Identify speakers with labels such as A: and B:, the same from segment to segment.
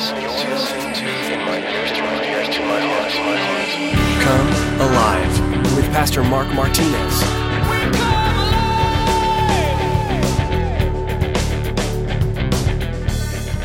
A: listening to In My Ears to My Ears to My Heart.
B: Come Alive with Pastor Mark Martinez.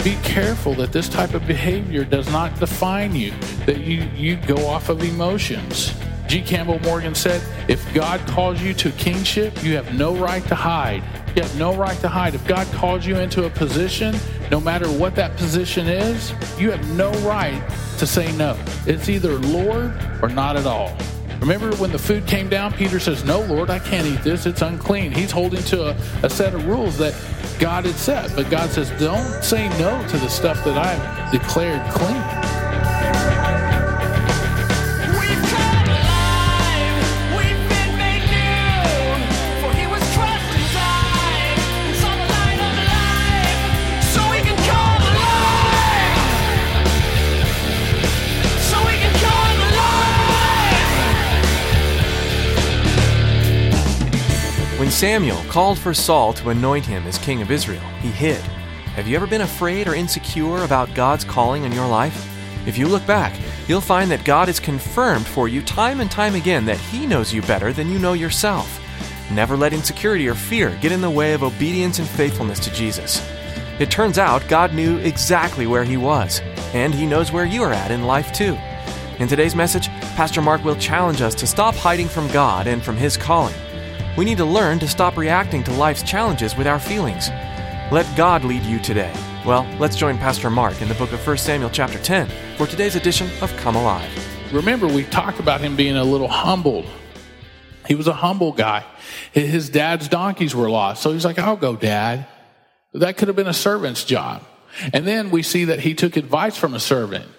C: Be careful that this type of behavior does not define you, that you, you go off of emotions. G. Campbell Morgan said, if God calls you to kingship, you have no right to hide. You have no right to hide. If God calls you into a position, no matter what that position is, you have no right to say no. It's either Lord or not at all. Remember when the food came down, Peter says, No, Lord, I can't eat this. It's unclean. He's holding to a, a set of rules that God had set. But God says, Don't say no to the stuff that I've declared clean.
D: Samuel called for Saul to anoint him as king of Israel, he hid. Have you ever been afraid or insecure about God's calling in your life? If you look back, you'll find that God has confirmed for you time and time again that He knows you better than you know yourself. Never let insecurity or fear get in the way of obedience and faithfulness to Jesus. It turns out God knew exactly where He was, and He knows where you are at in life too. In today's message, Pastor Mark will challenge us to stop hiding from God and from His calling. We need to learn to stop reacting to life's challenges with our feelings. Let God lead you today. Well, let's join Pastor Mark in the book of 1 Samuel chapter 10 for today's edition of Come Alive.
C: Remember, we talked about him being a little humbled. He was a humble guy. His dad's donkeys were lost. So he's like, I'll go, dad. That could have been a servant's job. And then we see that he took advice from a servant.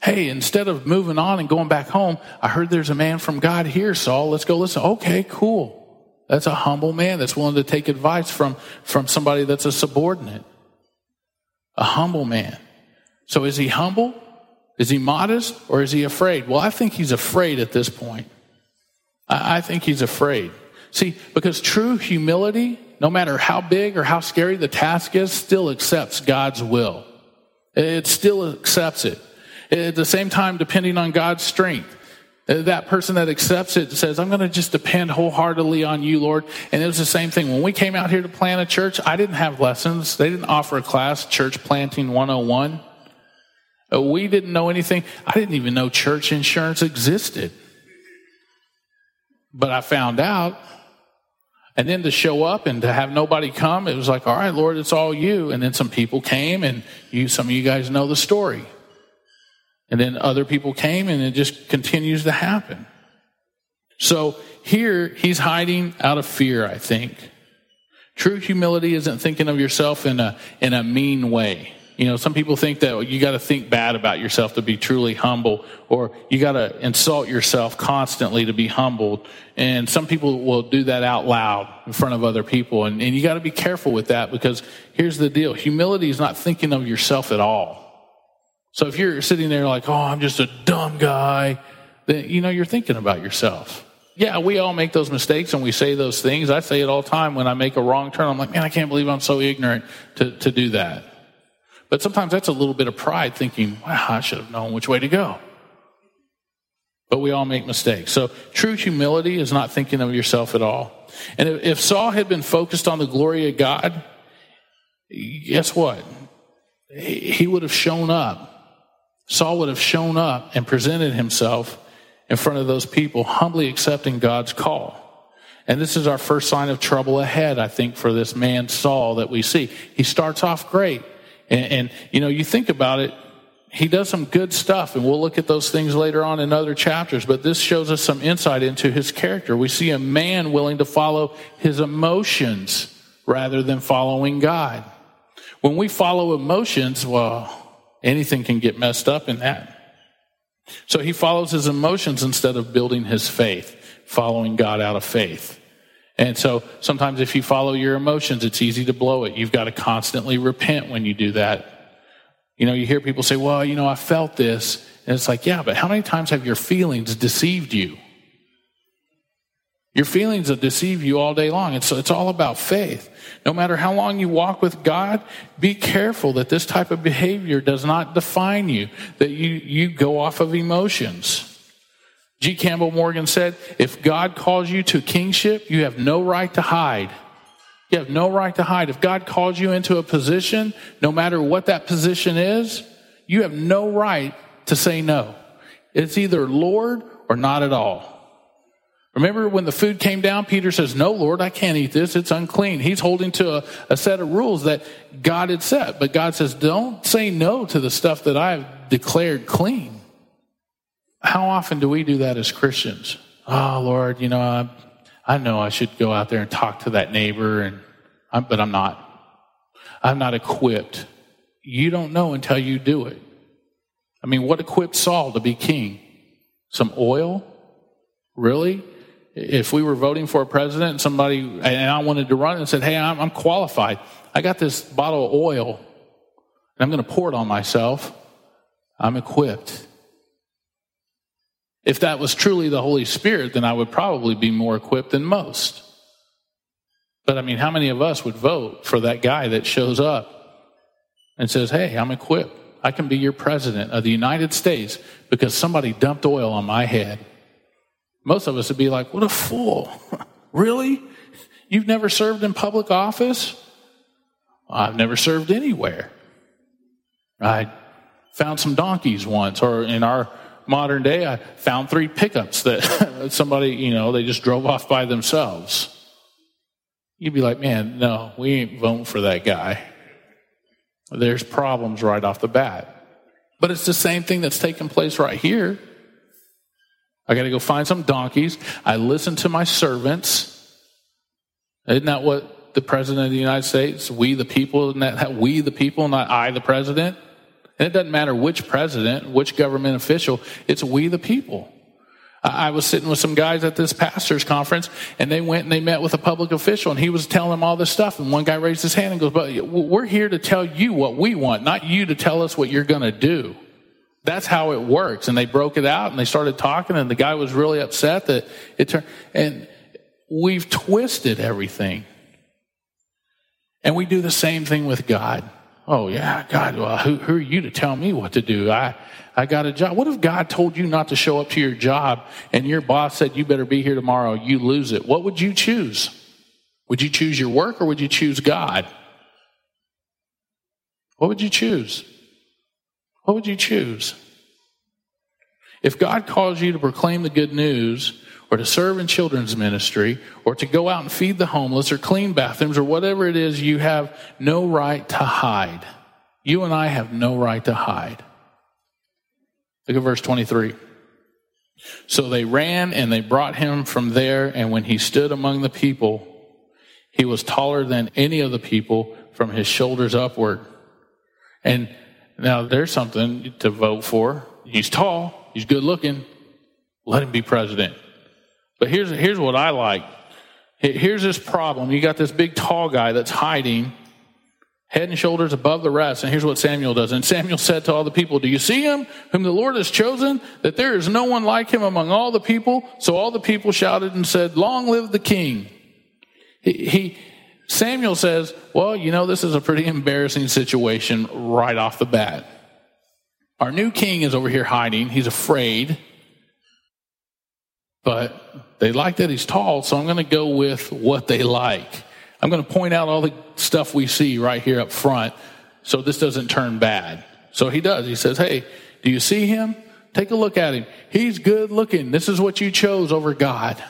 C: Hey, instead of moving on and going back home, I heard there's a man from God here, Saul. Let's go listen. Okay, cool. That's a humble man that's willing to take advice from, from somebody that's a subordinate. A humble man. So is he humble? Is he modest or is he afraid? Well, I think he's afraid at this point. I, I think he's afraid. See, because true humility, no matter how big or how scary the task is, still accepts God's will. It still accepts it. At the same time, depending on God's strength. Uh, That person that accepts it says, I'm going to just depend wholeheartedly on you, Lord. And it was the same thing. When we came out here to plant a church, I didn't have lessons. They didn't offer a class, Church Planting 101. Uh, We didn't know anything. I didn't even know church insurance existed. But I found out. And then to show up and to have nobody come, it was like, all right, Lord, it's all you. And then some people came and you, some of you guys know the story. And then other people came and it just continues to happen. So here he's hiding out of fear, I think. True humility isn't thinking of yourself in a, in a mean way. You know, some people think that you got to think bad about yourself to be truly humble, or you got to insult yourself constantly to be humbled. And some people will do that out loud in front of other people. And, and you got to be careful with that because here's the deal. Humility is not thinking of yourself at all. So if you're sitting there like, oh, I'm just a dumb guy, then, you know, you're thinking about yourself. Yeah, we all make those mistakes and we say those things. I say it all the time when I make a wrong turn. I'm like, man, I can't believe I'm so ignorant to, to do that. But sometimes that's a little bit of pride thinking, wow, I should have known which way to go. But we all make mistakes. So true humility is not thinking of yourself at all. And if, Saul had been focused on the glory of God, guess what? He would have shown up. Saul would have shown up and presented himself in front of those people, humbly accepting God's call. And this is our first sign of trouble ahead, I think, for this man Saul that we see. He starts off great. And, and, you know, you think about it, he does some good stuff, and we'll look at those things later on in other chapters, but this shows us some insight into his character. We see a man willing to follow his emotions rather than following God. When we follow emotions, well, anything can get messed up in that. So he follows his emotions instead of building his faith, following God out of faith. And so sometimes if you follow your emotions, it's easy to blow it. You've got to constantly repent when you do that. You know, you hear people say, well, you know, I felt this. And it's like, yeah, but how many times have your feelings deceived you? Your feelings will deceive you all day long. It's, it's all about faith. No matter how long you walk with God, be careful that this type of behavior does not define you, that you, you go off of emotions. G. Campbell Morgan said, if God calls you to kingship, you have no right to hide. You have no right to hide. If God calls you into a position, no matter what that position is, you have no right to say no. It's either Lord or not at all. Remember when the food came down, Peter says, No, Lord, I can't eat this. It's unclean. He's holding to a, a, set of rules that God had set. But God says, Don't say no to the stuff that I've declared clean. How often do we do that as Christians? Oh, Lord, you know, I, I know I should go out there and talk to that neighbor, and I'm, but I'm not. I'm not equipped. You don't know until you do it. I mean, what equipped Saul to be king? Some oil? Really? If we were voting for a president and somebody, and I wanted to run and said, Hey, I'm, I'm qualified. I got this bottle of oil and I'm going to pour it on myself. I'm equipped. If that was truly the Holy Spirit, then I would probably be more equipped than most. But I mean, how many of us would vote for that guy that shows up and says, Hey, I'm equipped. I can be your president of the United States because somebody dumped oil on my head. Most of us would be like, What a fool. really? You've never served in public office? I've never served anywhere. I found some donkeys once, or in our modern day, I found three pickups that somebody, you know, they just drove off by themselves. You'd be like, man, no, we ain't voting for that guy. There's problems right off the bat. But it's the same thing that's taking place right here. I got to go find some donkeys. I listen to my servants. Isn't that what the president of the United States, we the people, that we the people, not I the president? And it doesn't matter which president, which government official, it's we the people. I was sitting with some guys at this pastor's conference, and they went and they met with a public official, and he was telling them all this stuff. And one guy raised his hand and goes, But we're here to tell you what we want, not you to tell us what you're going to do. That's how it works. And they broke it out and they started talking, and the guy was really upset that it turned. And we've twisted everything. And we do the same thing with God. Oh, yeah, God, well, who, who are you to tell me what to do? I, I got a job. What if God told you not to show up to your job and your boss said you better be here tomorrow? You lose it. What would you choose? Would you choose your work or would you choose God? What would you choose? What would you choose? If God calls you to proclaim the good news, or to serve in children's ministry, or to go out and feed the homeless, or clean bathrooms, or whatever it is, you have no right to hide. You and I have no right to hide. Look at verse 23. So they ran and they brought him from there, and when he stood among the people, he was taller than any of the people from his shoulders upward. And now there's something to vote for. He's tall, he's good looking. Let him be president. But here's, here's what I like. Here's this problem. You got this big tall guy that's hiding, head and shoulders above the rest. And here's what Samuel does. And Samuel said to all the people, Do you see him, whom the Lord has chosen? That there is no one like him among all the people. So all the people shouted and said, Long live the king. He, he Samuel says, Well, you know, this is a pretty embarrassing situation right off the bat. Our new king is over here hiding. He's afraid. But they like that he's tall, so I'm going to go with what they like. I'm going to point out all the stuff we see right here up front so this doesn't turn bad. So he does. He says, Hey, do you see him? Take a look at him. He's good looking. This is what you chose over God.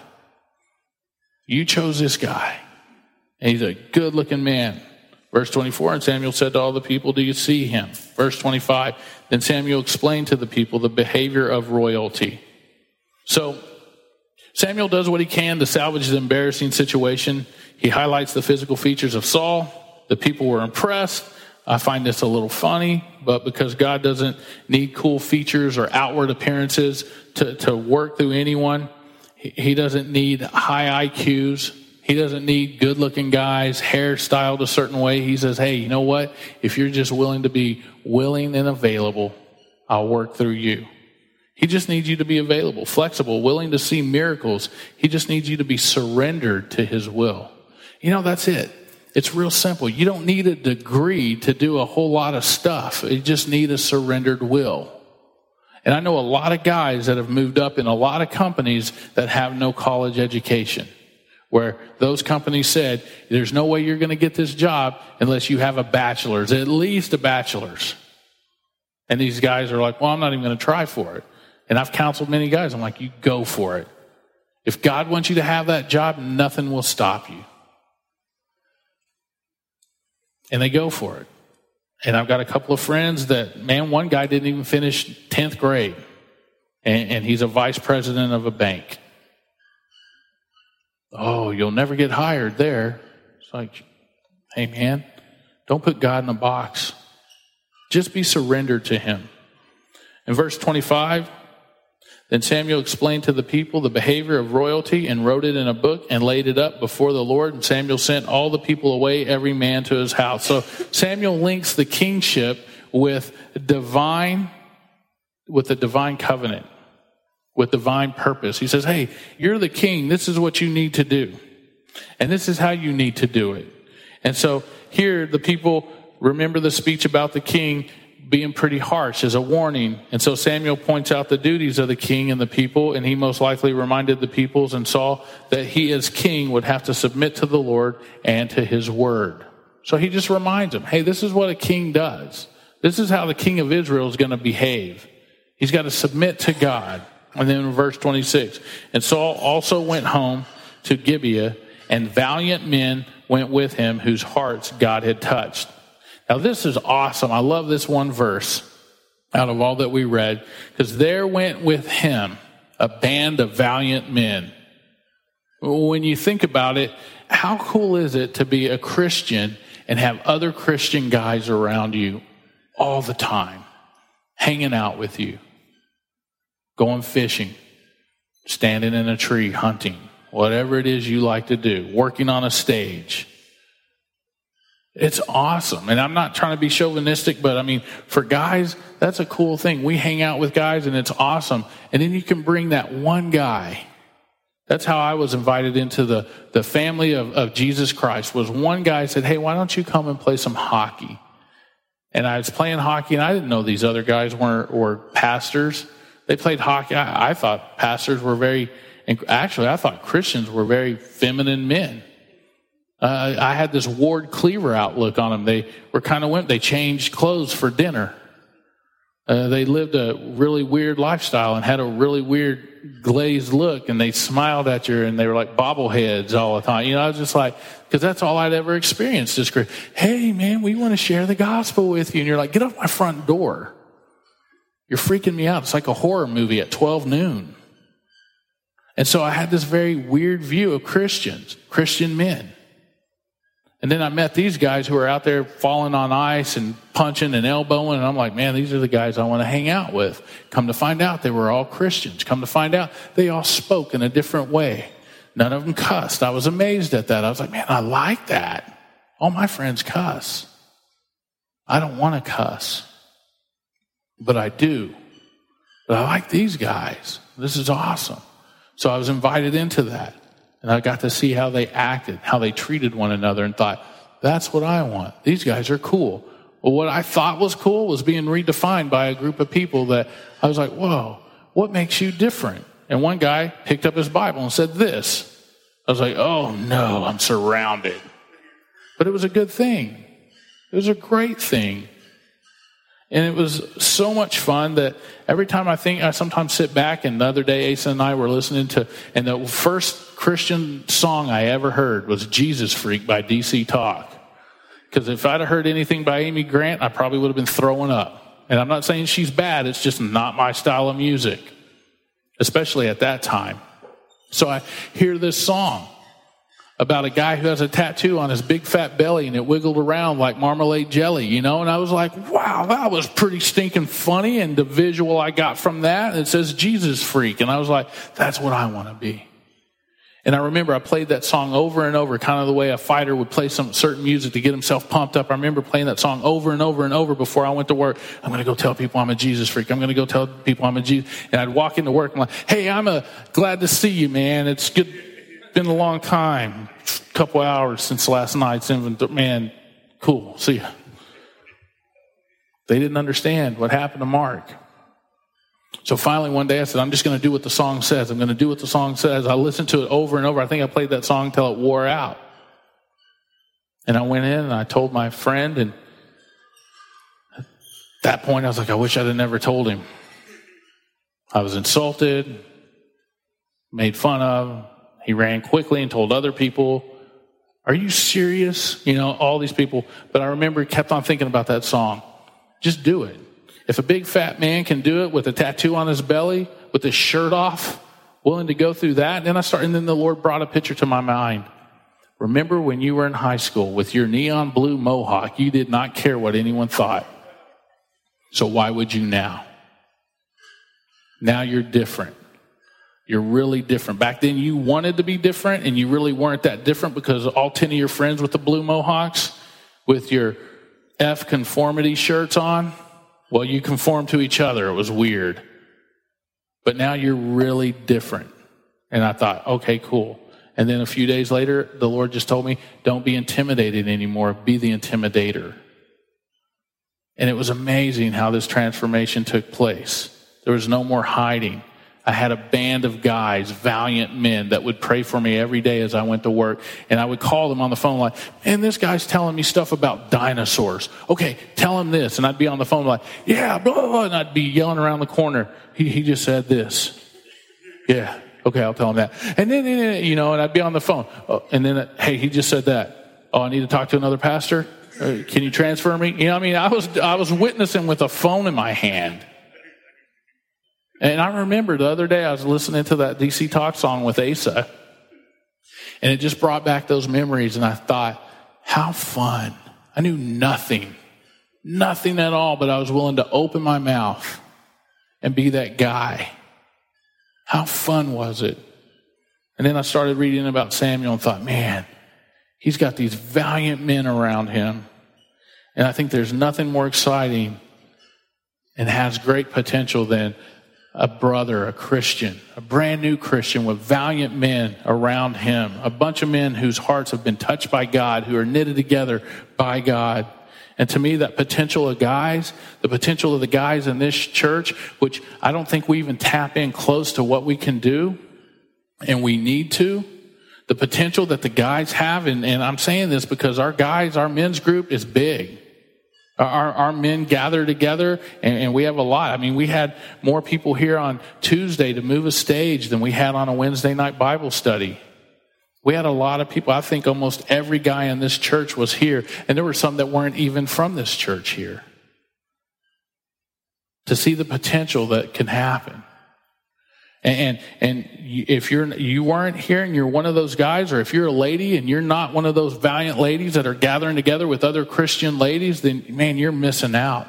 C: You chose this guy. And he's a good looking man. Verse 24, and Samuel said to all the people, Do you see him? Verse 25, then Samuel explained to the people the behavior of royalty. So Samuel does what he can to salvage the embarrassing situation. He highlights the physical features of Saul. The people were impressed. I find this a little funny, but because God doesn't need cool features or outward appearances to, to work through anyone, he, he doesn't need high IQs. He doesn't need good looking guys, hair styled a certain way. He says, Hey, you know what? If you're just willing to be willing and available, I'll work through you. He just needs you to be available, flexible, willing to see miracles. He just needs you to be surrendered to his will. You know, that's it. It's real simple. You don't need a degree to do a whole lot of stuff. You just need a surrendered will. And I know a lot of guys that have moved up in a lot of companies that have no college education, where those companies said, there's no way you're going to get this job unless you have a bachelor's, at least a bachelor's. And these guys are like, well, I'm not even going to try for it. And I've counseled many guys. I'm like, you go for it. If God wants you to have that job, nothing will stop you. And they go for it. And I've got a couple of friends that, man, one guy didn't even finish 10th grade, and, and he's a vice president of a bank. Oh, you'll never get hired there. It's like, hey, man, don't put God in a box. Just be surrendered to Him. In verse 25, then Samuel explained to the people the behavior of royalty and wrote it in a book and laid it up before the Lord. And Samuel sent all the people away, every man to his house. So Samuel links the kingship with divine, with the divine covenant, with divine purpose. He says, Hey, you're the king. This is what you need to do. And this is how you need to do it. And so here the people remember the speech about the king being pretty harsh as a warning. And so Samuel points out the duties of the king and the people, and he most likely reminded the peoples and Saul that he as king would have to submit to the Lord and to his word. So he just reminds them, hey, this is what a king does. This is how the king of Israel is going to behave. He's got to submit to God. And then verse 26, and Saul also went home to Gibeah, and valiant men went with him whose hearts God had touched. Now, this is awesome. I love this one verse out of all that we read, because there went with him a band of valiant men. When you think about it, how cool is it to be a Christian and have other Christian guys around you all the time, hanging out with you, going fishing, standing in a tree, hunting, whatever it is you like to do, working on a stage? It's awesome. And I'm not trying to be chauvinistic, but I mean, for guys, that's a cool thing. We hang out with guys and it's awesome. And then you can bring that one guy. That's how I was invited into the, the family of, of Jesus Christ was one guy said, Hey, why don't you come and play some hockey? And I was playing hockey and I didn't know these other guys weren't, were pastors. They played hockey. I, I thought pastors were very, actually, I thought Christians were very feminine men. Uh, I had this Ward Cleaver outlook on them. They were kind of went. They changed clothes for dinner. Uh, they lived a really weird lifestyle and had a really weird glazed look, and they smiled at you, and they were like bobbleheads all the time. You know, I was just like, because that's all I'd ever experienced. Just. Hey, man, we want to share the gospel with you, and you're like, get off my front door. You're freaking me out. It's like a horror movie at 12 noon. And so I had this very weird view of Christians, Christian men. And then I met these guys who were out there falling on ice and punching and elbowing. And I'm like, man, these are the guys I want to hang out with. Come to find out, they were all Christians. Come to find out, they all spoke in a different way. None of them cussed. I was amazed at that. I was like, man, I like that. All my friends cuss. I don't want to cuss, but I do. But I like these guys. This is awesome. So I was invited into that. And I got to see how they acted, how they treated one another, and thought, that's what I want. These guys are cool. Well, what I thought was cool was being redefined by a group of people that I was like, whoa, what makes you different? And one guy picked up his Bible and said this. I was like, oh no, I'm surrounded. But it was a good thing. It was a great thing. And it was so much fun that every time I think, I sometimes sit back, and the other day, Asa and I were listening to, and the first Christian song I ever heard was Jesus Freak by DC Talk. Because if I'd have heard anything by Amy Grant, I probably would have been throwing up. And I'm not saying she's bad, it's just not my style of music, especially at that time. So I hear this song about a guy who has a tattoo on his big fat belly and it wiggled around like marmalade jelly, you know? And I was like, wow, that was pretty stinking funny. And the visual I got from that, it says Jesus freak. And I was like, that's what I want to be. And I remember I played that song over and over, kind of the way a fighter would play some certain music to get himself pumped up. I remember playing that song over and over and over before I went to work. I'm going to go tell people I'm a Jesus freak. I'm going to go tell people I'm a Jesus. And I'd walk into work and I'm like, hey, I'm a, glad to see you, man. It's good. Been a long time. A couple hours since last night's inventory. Man, cool. See ya. They didn't understand what happened to Mark. So finally, one day I said, I'm just going to do what the song says. I'm going to do what the song says. I listened to it over and over. I think I played that song till it wore out. And I went in and I told my friend, and at that point I was like, I wish I'd have never told him. I was insulted, made fun of. He ran quickly and told other people, Are you serious? You know, all these people. But I remember kept on thinking about that song. Just do it. If a big fat man can do it with a tattoo on his belly, with his shirt off, willing to go through that, then I started, and then the Lord brought a picture to my mind. Remember when you were in high school with your neon blue mohawk, you did not care what anyone thought. So why would you now? Now you're different. You're really different. Back then you wanted to be different and you really weren't that different because all 10 of your friends with the blue mohawks with your F conformity shirts on, well, you conformed to each other. It was weird. But now you're really different. And I thought, okay, cool. And then a few days later, the Lord just told me, don't be intimidated anymore. Be the intimidator. And it was amazing how this transformation took place. There was no more hiding. I had a band of guys, valiant men, that would pray for me every day as I went to work. And I would call them on the phone like, man, this guy's telling me stuff about dinosaurs. Okay, tell him this. And I'd be on the phone like, yeah, blah, blah, blah. And I'd be yelling around the corner. He, he just said this. Yeah, okay, I'll tell him that. And then, you know, and I'd be on the phone. Oh, and then, hey, he just said that. Oh, I need to talk to another pastor? Uh, can you transfer me? You know, I mean, I was, I was witnessing with a phone in my hand. And I remember the other day I was listening to that DC Talk song with Asa, and it just brought back those memories. And I thought, how fun! I knew nothing, nothing at all, but I was willing to open my mouth and be that guy. How fun was it? And then I started reading about Samuel and thought, man, he's got these valiant men around him. And I think there's nothing more exciting and has great potential than a brother, a Christian, a brand new Christian with valiant men around him, a bunch of men whose hearts have been touched by God, who are knitted together by God. And to me, that potential of guys, the potential of the guys in this church, which I don't think we even tap in close to what we can do, and we need to, the potential that the guys have, and, and I'm saying this because our guys, our men's group is big. Our, our men gather together, and, and, we have a lot. I mean, we had more people here on Tuesday to move a stage than we had on a Wednesday night Bible study. We had a lot of people. I think almost every guy in this church was here, and there were some that weren't even from this church here. To see the potential that can happen. And, and, if you're, you weren't here and you're one of those guys, or if you're a lady and you're not one of those valiant ladies that are gathering together with other Christian ladies, then man, you're missing out.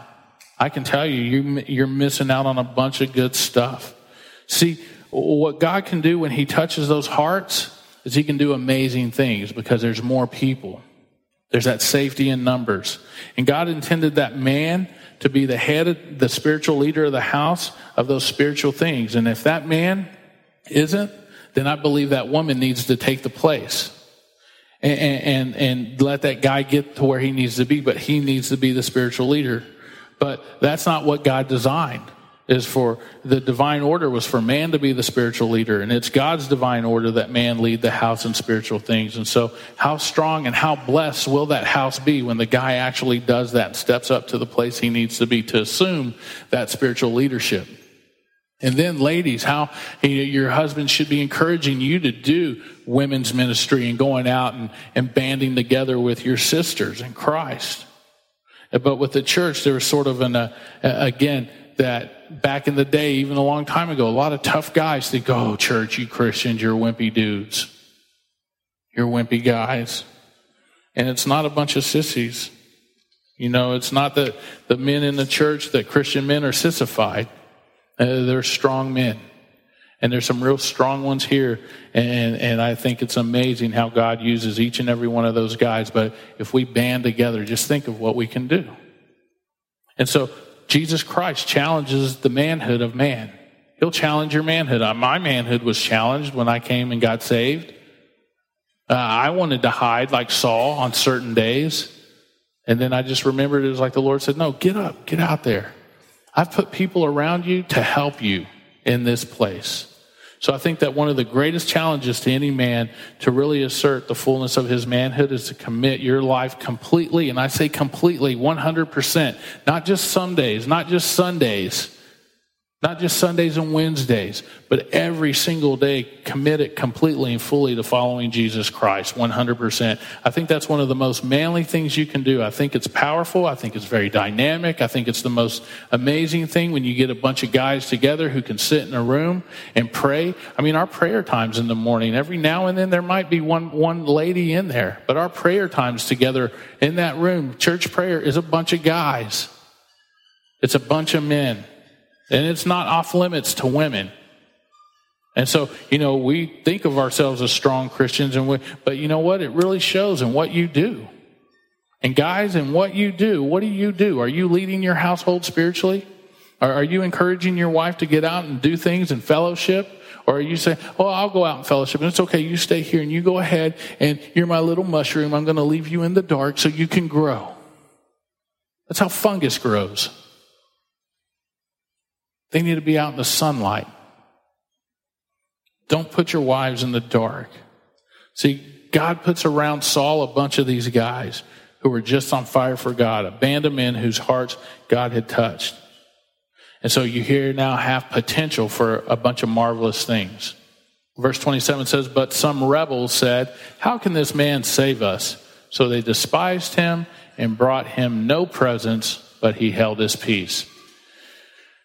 C: I can tell you, you you're missing out on a bunch of good stuff. See, what God can do when He touches those hearts is He can do amazing things because there's more people. There's that safety in numbers. And God intended that man to be the head, the spiritual leader of the house of those spiritual things. And if that man isn't, then I believe that woman needs to take the place. And, and, and let that guy get to where he needs to be, but he needs to be the spiritual leader. But that's not what God designed is for the divine order was for man to be the spiritual leader and it's god's divine order that man lead the house in spiritual things. And so how strong and how blessed will that house be when the guy actually does that steps up to the place he needs to be to assume that spiritual leadership? And then ladies how your husband should be encouraging you to do women's ministry and going out and, and banding together with your sisters in christ. But with the church there was sort of an uh, again that back in the day, even a long time ago, a lot of tough guys think, oh, church, you Christians, you're wimpy dudes. You're wimpy guys. And it's not a bunch of sissies. You know, it's not that the men in the church, that Christian men are sissified. Uh, they're strong men. And there's some real strong ones here. And, and I think it's amazing how God uses each and every one of those guys. But if we band together, just think of what we can do. And so Jesus Christ challenges the manhood of man. He'll challenge your manhood. Uh, My manhood was challenged when I came and got saved. Uh, I wanted to hide like Saul on certain days. And then I just remembered it was like the Lord said, No, get up, get out there. I've put people around you to help you in this place. So I think that one of the greatest challenges to any man to really assert the fullness of his manhood is to commit your life completely, and I say completely, 100%, not just some days, not just Sundays, not just Sundays and Wednesdays, but every single day commit it completely and fully to following Jesus Christ, 100%. I think that's one of the most manly things you can do. I think it's powerful. I think it's very dynamic. I think it's the most amazing thing when you get a bunch of guys together who can sit in a room and pray. I mean, our prayer times in the morning, every now and then there might be one, one lady in there, but our prayer times together in that room, church prayer is a bunch of guys. It's a bunch of men. And it's not off limits to women. And so, you know, we think of ourselves as strong Christians, and we, but you know what? It really shows in what you do. And guys, in what you do, what do you do? Are you leading your household spiritually? Are, are you encouraging your wife to get out and do things in fellowship? Or are you saying, oh, I'll go out in fellowship and it's okay. You stay here and you go ahead and you're my little mushroom. I'm going to leave you in the dark so you can grow. That's how fungus grows. They need to be out in the sunlight. Don't put your wives in the dark. See, God puts around Saul a bunch of these guys who were just on fire for God, a band of men whose hearts God had touched. And so you here now have potential for a bunch of marvelous things. Verse 27 says, But some rebels said, How can this man save us? So they despised him and brought him no presents, but he held his peace.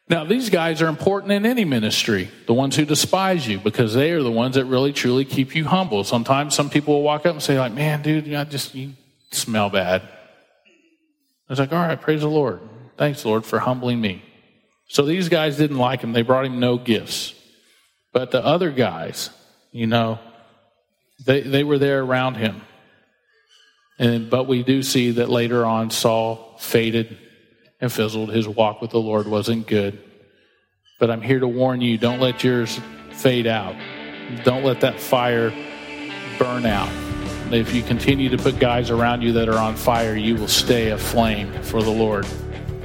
C: Now, these guys are important in any ministry, the ones who despise you, because they are the ones that really truly keep you humble. Sometimes some people will walk up and say, like, man, dude, I just, you smell bad. I was like, all right, praise the Lord. Thanks, Lord, for humbling me. So these guys didn't like him. They brought him no gifts. But the other guys, you know, they, they were there around him. And, but we do see that later on Saul faded and fizzled. His walk with the Lord wasn't good. But I'm here to warn you don't let yours fade out. Don't let that fire burn out. If you continue to put guys around you that are on fire, you will stay aflame for the Lord.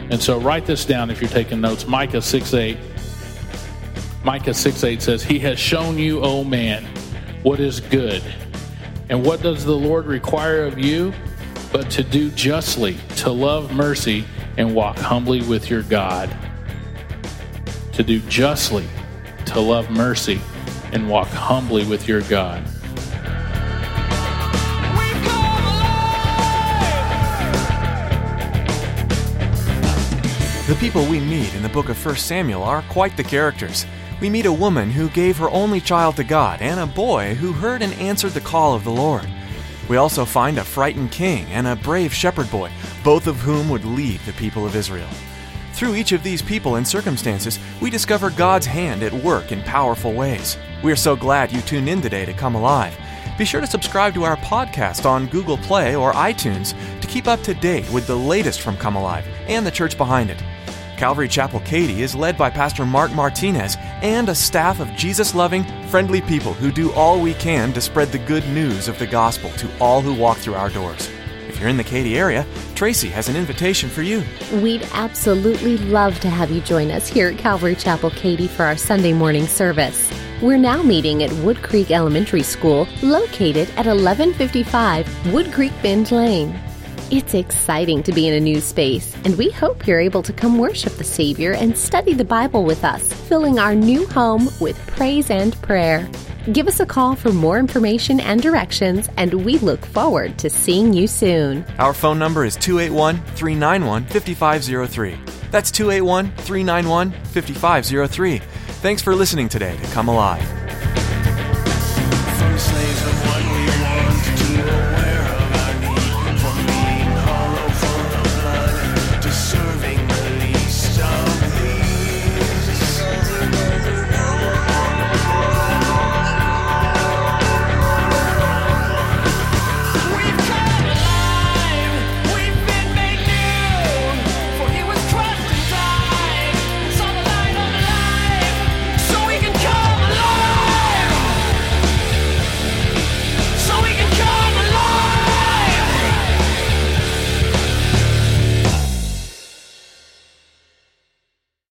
C: And so write this down if you're taking notes. Micah 6 8. Micah 6 8 says, He has shown you, O man, what is good. And what does the Lord require of you? But to do justly, to love mercy, and walk humbly with your God. To do justly, to love mercy, and walk humbly with your God.
E: We've come alive.
D: The people we meet in the book of 1 Samuel are quite the characters. We meet a woman who gave her only child to God and a boy who heard and answered the call of the Lord. We also find a frightened king and a brave shepherd boy, both of whom would lead the people of Israel. Through each of these people and circumstances, we discover God's hand at work in powerful ways. We are so glad you tuned in today to Come Alive. Be sure to subscribe to our podcast on Google Play or iTunes to keep up to date with the latest from Come Alive and the church behind it. Calvary Chapel Katy is led by Pastor Mark Martinez and a staff of Jesus loving, friendly people who do all we can to spread the good news of the gospel to all who walk through our doors. If you're in the Katy area, Tracy has an invitation for you.
F: We'd absolutely love to have you join us here at Calvary Chapel Katy for our Sunday morning service. We're now meeting at Woodcreek Elementary School, located at 1155 Woodcreek Bend Lane. It's exciting to be in a new space, and we hope you're able to come worship the Savior and study the Bible with us, filling our new home with praise and prayer. Give us a call for more information and directions, and we look forward to seeing you soon.
D: Our phone number is 281 391 5503. That's 281 391 5503. Thanks for listening today to Come Alive.